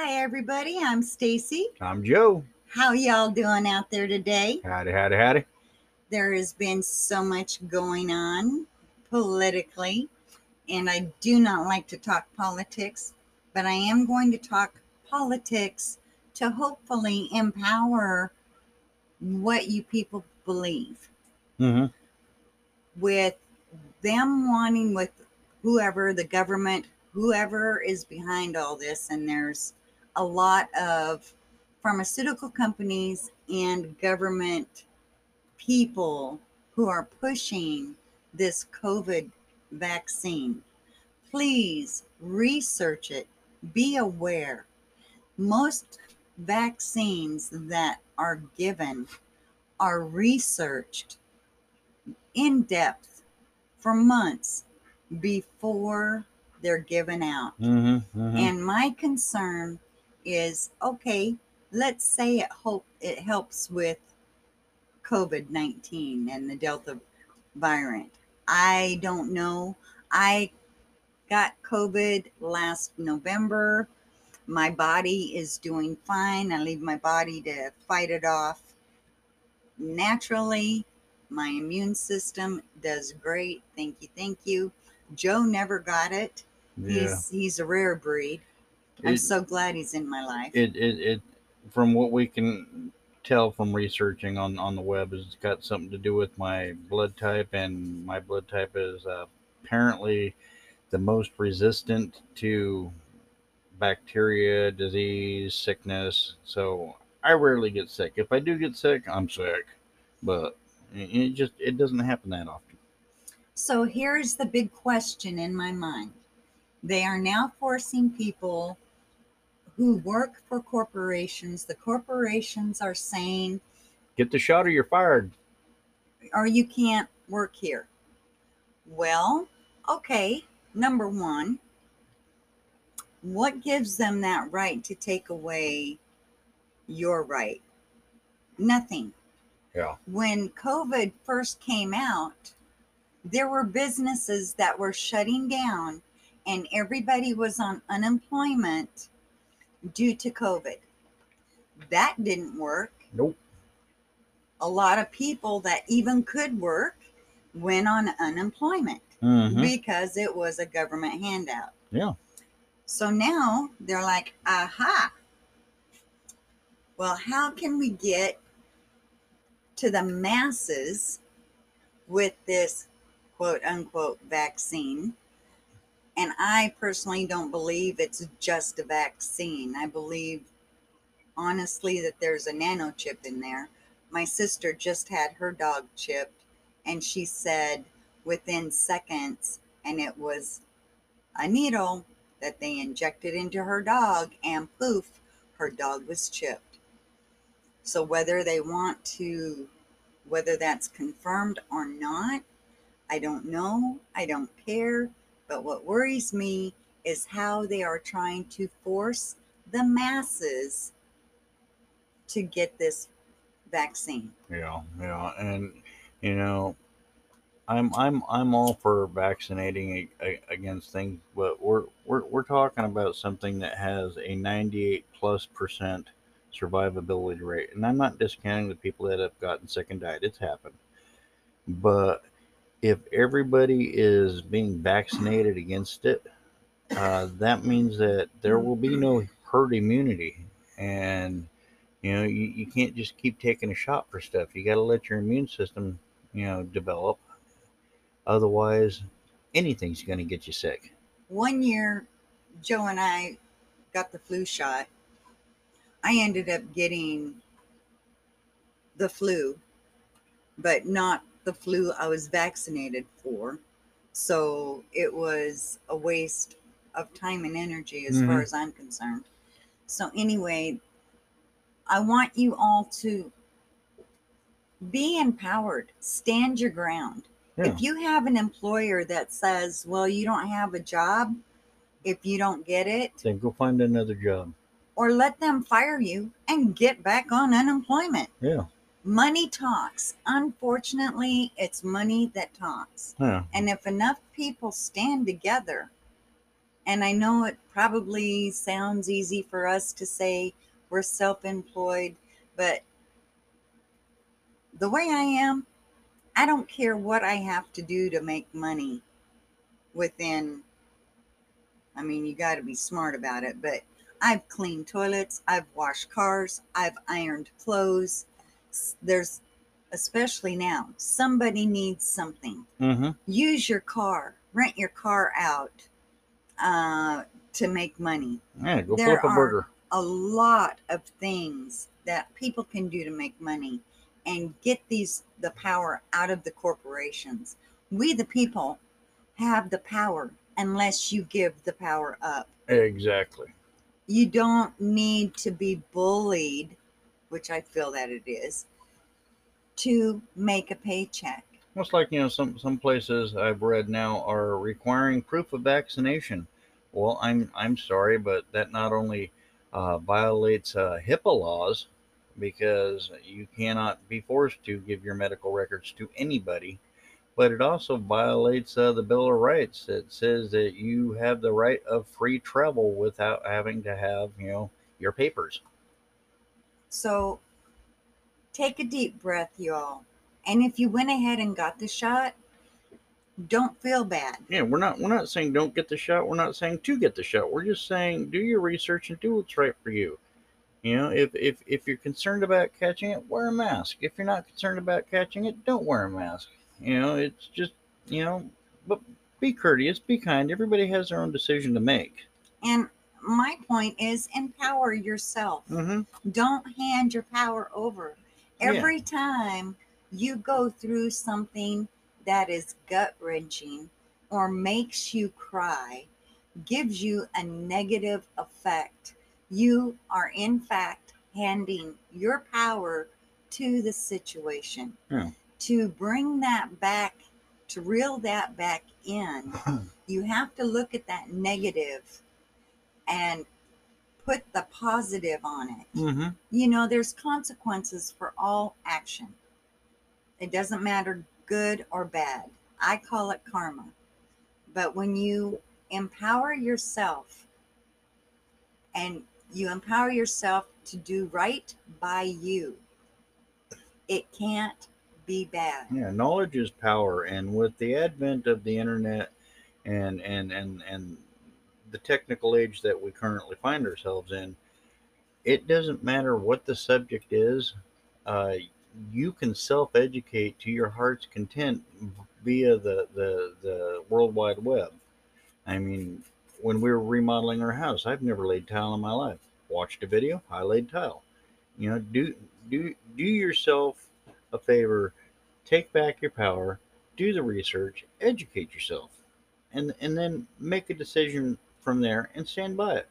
Hi everybody, I'm Stacy. I'm Joe. How y'all doing out there today? Howdy, howdy, howdy. There has been so much going on politically, and I do not like to talk politics, but I am going to talk politics to hopefully empower what you people believe. Mm-hmm. With them wanting, with whoever the government, whoever is behind all this, and there's a lot of pharmaceutical companies and government people who are pushing this COVID vaccine. Please research it, be aware. Most vaccines that are given are researched in depth for months before they're given out. Mm-hmm. mm-hmm. And my concern is okay, let's say it hope it helps with COVID 19 and the Delta variant. I don't know. I got COVID last November. My body is doing fine. I leave my body to fight it off naturally. My immune system does great. Thank you. Thank you. Joe never got it. yeah. He's he's a rare breed. I'm It- so glad he's in my life. it, it, it, from what we can tell from researching on, on the web, is it's got something to do with my blood type, and my blood type is uh, apparently the most resistant to bacteria, disease, sickness. So I rarely get sick. If I do get sick, I'm sick, but it it just it doesn't happen that often. So here's the big question in my mind. They are now forcing people who work for corporations. The corporations are saying, Get the shot or you're fired. or you can't work here. Well, okay, number one, what gives them that right to take away your right? Nothing. Yeah. When COVID first came out, there were businesses that were shutting down and everybody was on unemployment due to COVID. That didn't work Nope. a lot of people that even could work went on unemployment Mm-hmm. because it was a government handout. Yeah. So now they're like, aha. Well, how can we get to the masses with this quote unquote vaccine? And I personally don't believe it's just a vaccine. I believe honestly that there's a nanochip in there. My sister just had her dog chipped, and she said within seconds, and it was a needle that they injected into her dog, and poof, her dog was chipped. So, whether they want to, whether that's confirmed or not, I don't know. I don't care. But what worries me is how they are trying to force the masses to get this vaccine. Yeah, yeah, and you know, I'm I'm I'm all for vaccinating against things, but we're we're we're talking about something that has a 98 plus percent survivability rate, and I'm not discounting the people that have gotten sick and died. It's happened, but if everybody is being vaccinated against it, uh, that means that there will be no herd immunity, and you know, you, you can't just keep taking a shot for stuff. You got to let your immune system, you know, develop. Otherwise, anything's going to get you sick. One year, Joe and I got the flu shot. I ended up getting the flu, but not the flu I was vaccinated for. So it was a waste of time and energy as far Mhm. as I'm concerned. So, anyway, I want you all to be empowered, stand your ground. Yeah. If you have an employer that says, well, you don't have a job if you don't get it, Then go find another job. or let them fire you and get back on unemployment. Yeah. Money talks. Unfortunately, it's money that talks. Yeah. And if enough people stand together And I know it probably sounds easy for us to say we're self employed, but the way I am, I don't care what I have to do to make money within. I mean, you got to be smart about it, but I've cleaned toilets, I've washed cars, I've ironed clothes. There's, especially now, somebody needs something. Mm-hmm. Use your car, rent your car out uh, to make money. Yeah, go There flip a are- burger. A lot of things that people can do to make money and get these the power out of the corporations. We, the people, have the power unless you give the power up. Exactly. You don't need to be bullied, which I feel that it is, to make a paycheck. Almost like you know, some some places I've read now are requiring proof of vaccination. Well, I'm I'm sorry, but that not only uh, violates uh, HIPAA laws because you cannot be forced to give your medical records to anybody, but it also violates uh, the Bill of Rights that says that you have the right of free travel without having to have you know your papers. So take a deep breath, y'all. And if you went ahead and got the shot, don't feel bad. Yeah, we're not we're not saying don't get the shot. We're not saying to get the shot. We're just saying do your research and do what's right for you. You know, if if if you're concerned about catching it, wear a mask. If you're not concerned about catching it, don't wear a mask. You know, it's just you know, but be courteous, be kind. Everybody has their own decision to make. And my point is empower yourself. Mm-hmm. Don't hand your power over. Yeah. Every time you go through something that is gut wrenching or makes you cry, gives you a negative effect, you are in fact handing your power to the situation. Yeah. To bring that back, to reel that back in, you have to look at that negative and put the positive on it Mm-hmm. you know, there's consequences for all action. It doesn't matter good or bad. I call it karma. But when you empower yourself and you empower yourself to do right by you, it can't be bad. Yeah, knowledge is power, and with the advent of the internet and and and and the technical age that we currently find ourselves in, it doesn't matter what the subject is. Uh, you can self-educate to your heart's content via the the the World Wide Web. I mean, when we were remodeling our house, I've never laid tile in my life. Watched a video, I laid tile. You know, do do do yourself a favor take back your power, do the research, educate yourself, and and then make a decision from there and stand by it.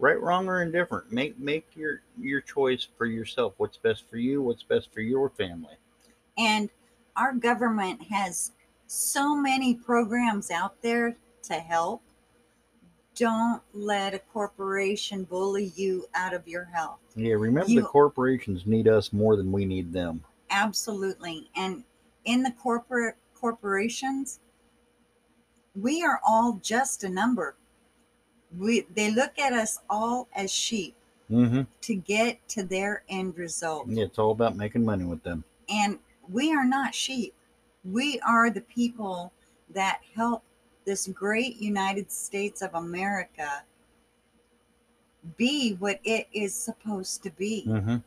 Right, wrong, or indifferent. Make make your your choice for yourself. What's best for you? What's best for your family? And our government has so many programs out there to help. Don't let a corporation bully you out of your health. Yeah, remember You- the corporations need us more than we need them. Absolutely. And in the corporate corporations, we are all just a number. We they look at us all as sheep Mm-hmm. to get to their end result. It's all about making money with them. And we are not sheep. We are the people that help this great United States of America be what it is supposed to be. Mm-hmm.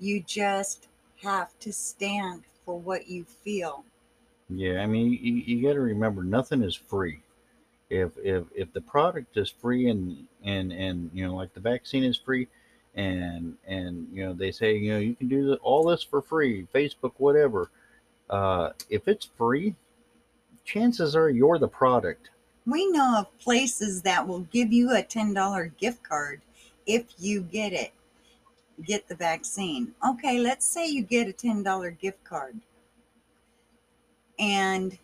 You just have to stand for what you feel. Yeah, I mean, you, you got to remember, nothing is free. If if if the product is free and and and you know, like the vaccine is free, and and you know they say you know you can do all this for free, Facebook, whatever. Uh, if it's free, chances are you're the product. We know of places that will give you a $10 gift card if you get it, get the vaccine. Okay, let's say you get a $10 gift card and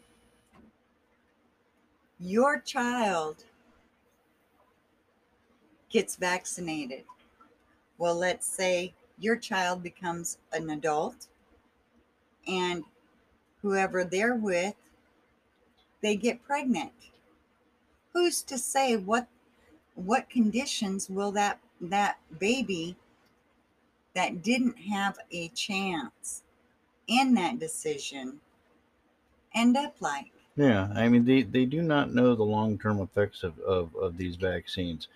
your child gets vaccinated. Well, let's say your child becomes an adult and whoever they're with, they get pregnant who's to say what what conditions will that that baby that didn't have a chance in that decision end up like? Yeah, I mean they, they do not know the long term effects of, of, of these vaccines,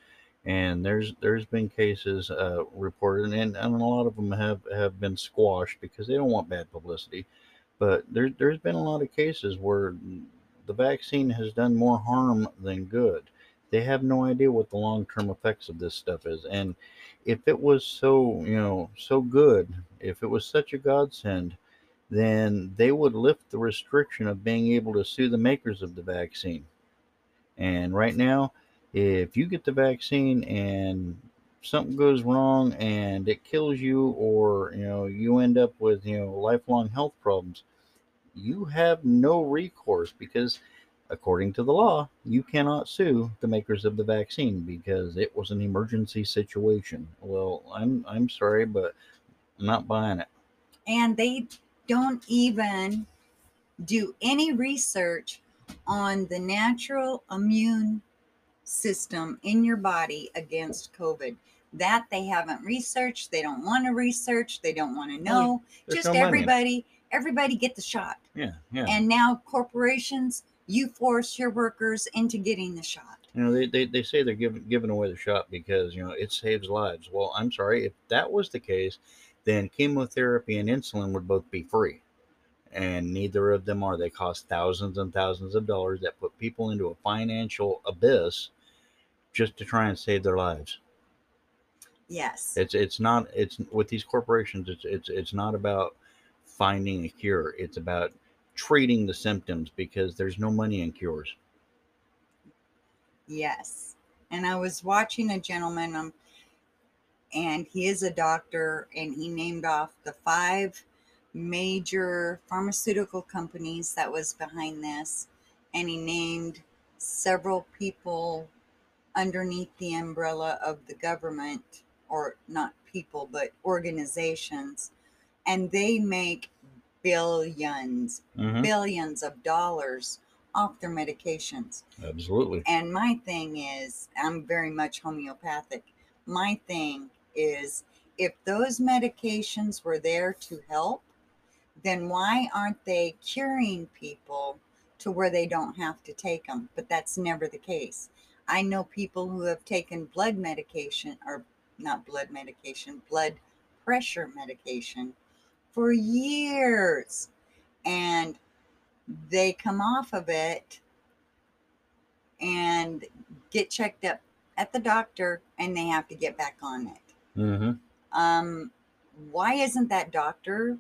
and there's there's been cases uh, reported, and, and a lot of them have, have been squashed because they don't want bad publicity. But there there's been a lot of cases where the vaccine has done more harm than good. They have no idea what the long term effects of this stuff is, and if it was so you know so good, if it was such a godsend, then they would lift the restriction of being able to sue the makers of the vaccine. And right now, if you get the vaccine and something goes wrong and it kills you or you know you end up with you know lifelong health problems you have no recourse because according to the law you cannot sue the makers of the vaccine because it was an emergency situation well i'm i'm sorry but i'm not buying it and they don't even do any research on the natural immune system in your body against COVID. That they haven't researched. They don't want to research. They don't want to oh, know. There's Just no everybody, everybody get the shot. yeah yeah And now corporations, you force your workers into getting the shot. You know, they, they, they say they're giving giving away the shot because you know it saves lives. Well, I'm sorry if that was the case, then chemotherapy and insulin would both be free, and neither of them are. They cost thousands and thousands of dollars that put people into a financial abyss just to try and save their lives. Yes. It's it's not it's with these corporations. It's it's it's not about finding a cure. It's about treating the symptoms because there's no money in cures. Yes. And I was watching a gentleman, um, and he is a doctor, and he named off the five major pharmaceutical companies that was behind this, and he named several people underneath the umbrella of the government, or not people, but organizations, and they make billions, Mhm. billions of dollars off their medications. Absolutely. And my thing is, I'm very much homeopathic. My thing is, if those medications were there to help, then why aren't they curing people to where they don't have to take them? But that's never the case. I know people who have taken blood medication, or not blood medication, blood pressure medication for years. And they come off of it and get checked up at the doctor and they have to get back on it. Mm-hmm. Um, why isn't that doctor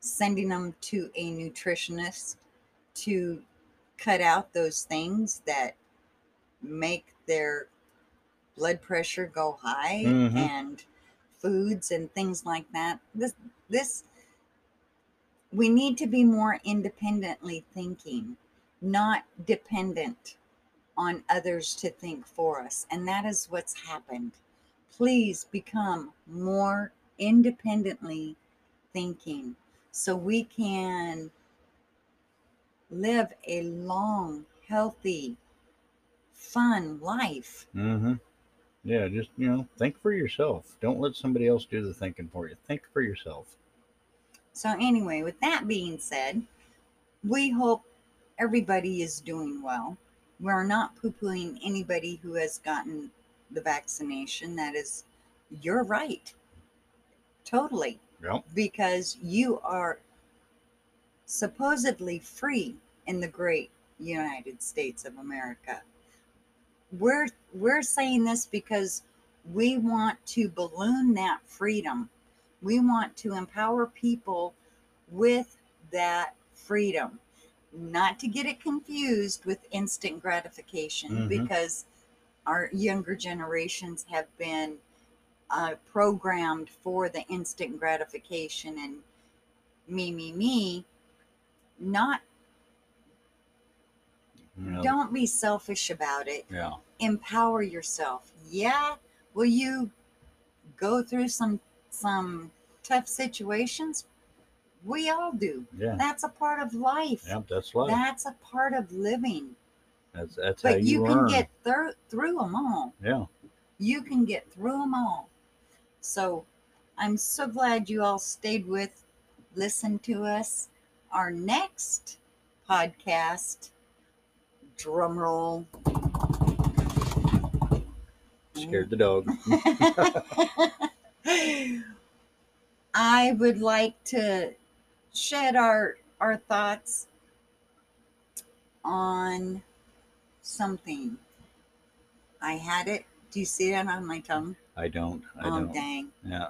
sending them to a nutritionist to cut out those things that make their blood pressure go high Mhm. and foods and things like that? This this we need to be more independently thinking, not dependent on others to think for us. And that is what's happened. Please become more independently thinking so we can live a long, healthy, fun life. Mm-hmm. Yeah, just you know, think for yourself. Don't let somebody else do the thinking for you. Think for yourself. So, anyway, with that being said, we hope everybody is doing well. We're not poo pooing anybody who has gotten the vaccination. That is your right. Totally. Yep. Because you are supposedly free in the great United States of America. We're we're saying this because we want to balloon that freedom. We want to empower people with that freedom. Not to get it confused with instant gratification Mhm. because our younger generations have been uh, programmed for the instant gratification and me, me, me. Not, know, don't be selfish about it. Yeah. Empower yourself. Yeah, will you go through some some tough situations? We all do. Yeah. That's a part of life. Yep. That's life. That's a part of living. That's that's how but you, you, can learn. get through through them all. yeah. You can get through them all. So I'm so glad you all stayed with, listen to us. Our next podcast, drum roll. Scared the dog. I would like to shed our our thoughts on something. I had it. Do you see that on my tongue? I don't. I oh don't. dang. Yeah.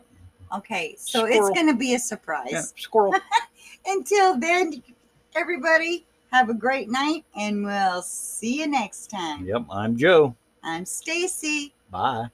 Okay, so it's going to be a surprise. Yeah. Squirrel. Until then, everybody have a great night, and we'll see you next time. yep. I'm Joe. I'm Stacy. Bye.